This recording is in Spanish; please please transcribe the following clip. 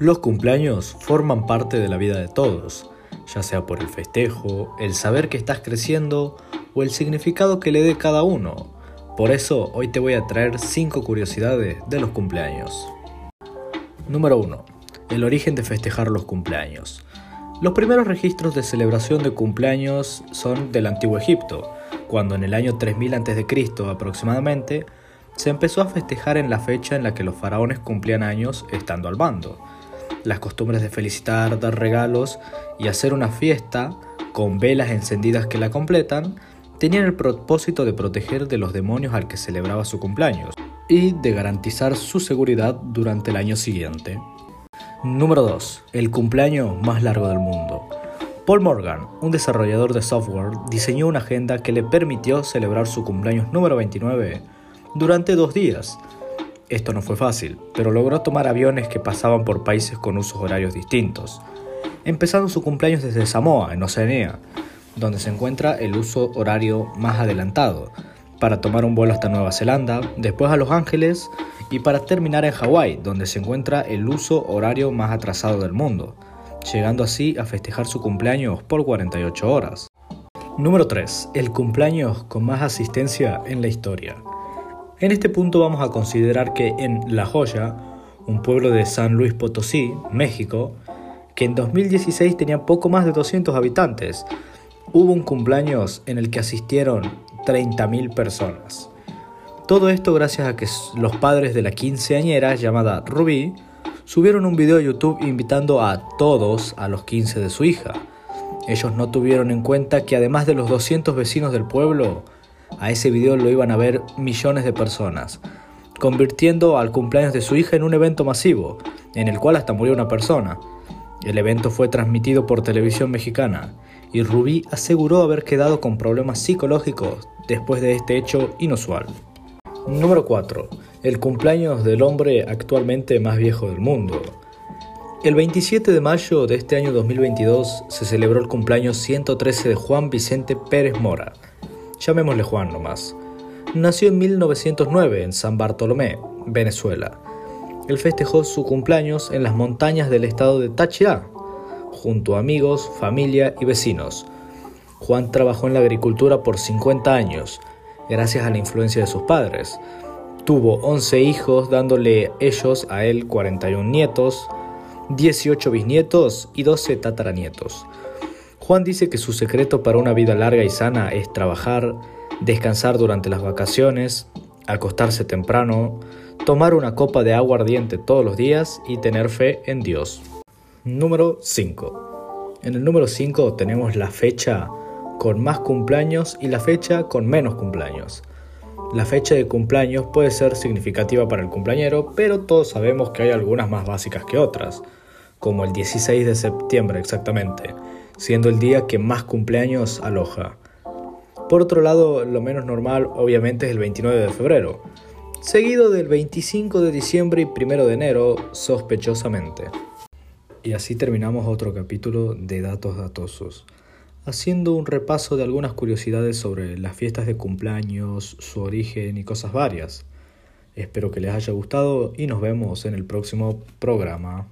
Los cumpleaños forman parte de la vida de todos, ya sea por el festejo, el saber que estás creciendo o el significado que le dé cada uno. Por eso hoy te voy a traer 5 curiosidades de los cumpleaños. Número 1. El origen de festejar los cumpleaños. Los primeros registros de celebración de cumpleaños son del Antiguo Egipto, cuando en el año 3000 a.C. aproximadamente se empezó a festejar en la fecha en la que los faraones cumplían años estando al bando. Las costumbres de felicitar, dar regalos y hacer una fiesta con velas encendidas que la completan tenían el propósito de proteger de los demonios al que celebraba su cumpleaños y de garantizar su seguridad durante el año siguiente. Número 2. El cumpleaños más largo del mundo. Paul Morgan, un desarrollador de software, diseñó una agenda que le permitió celebrar su cumpleaños número 29 durante dos días. Esto no fue fácil, pero logró tomar aviones que pasaban por países con usos horarios distintos, empezando su cumpleaños desde Samoa, en Oceanía, donde se encuentra el uso horario más adelantado, para tomar un vuelo hasta Nueva Zelanda, después a Los Ángeles y para terminar en Hawái, donde se encuentra el uso horario más atrasado del mundo, llegando así a festejar su cumpleaños por 48 horas. Número 3. El cumpleaños con más asistencia en la historia. En este punto vamos a considerar que en La Joya, un pueblo de San Luis Potosí, México, que en 2016 tenía poco más de 200 habitantes, hubo un cumpleaños en el que asistieron 30.000 personas. Todo esto gracias a que los padres de la quinceañera llamada Rubí subieron un video a YouTube invitando a todos a los 15 de su hija. Ellos no tuvieron en cuenta que además de los 200 vecinos del pueblo, a ese video lo iban a ver millones de personas, convirtiendo al cumpleaños de su hija en un evento masivo, en el cual hasta murió una persona. El evento fue transmitido por televisión mexicana y Rubí aseguró haber quedado con problemas psicológicos después de este hecho inusual. Número 4. El cumpleaños del hombre actualmente más viejo del mundo. El 27 de mayo de este año 2022 se celebró el cumpleaños 113 de Juan Vicente Pérez Mora, llamémosle Juan nomás. Nació en 1909 en San Bartolomé, Venezuela. Él festejó su cumpleaños en las montañas del estado de Táchira, junto a amigos, familia y vecinos. Juan trabajó en la agricultura por 50 años, gracias a la influencia de sus padres. Tuvo 11 hijos, dándole ellos a él 41 nietos, 18 bisnietos y 12 tataranietos. Juan dice que su secreto para una vida larga y sana es trabajar, descansar durante las vacaciones, acostarse temprano, tomar una copa de agua ardiente todos los días y tener fe en Dios. Número 5. En el número 5 tenemos la fecha con más cumpleaños y la fecha con menos cumpleaños. La fecha de cumpleaños puede ser significativa para el cumpleañero, pero todos sabemos que hay algunas más básicas que otras, como el 16 de septiembre exactamente, siendo el día que más cumpleaños aloja. Por otro lado, lo menos normal obviamente es el 29 de febrero, seguido del 25 de diciembre y 1 de enero sospechosamente. Y así terminamos otro capítulo de Datos Datosos, haciendo un repaso de algunas curiosidades sobre las fiestas de cumpleaños, su origen y cosas varias. Espero que les haya gustado y nos vemos en el próximo programa.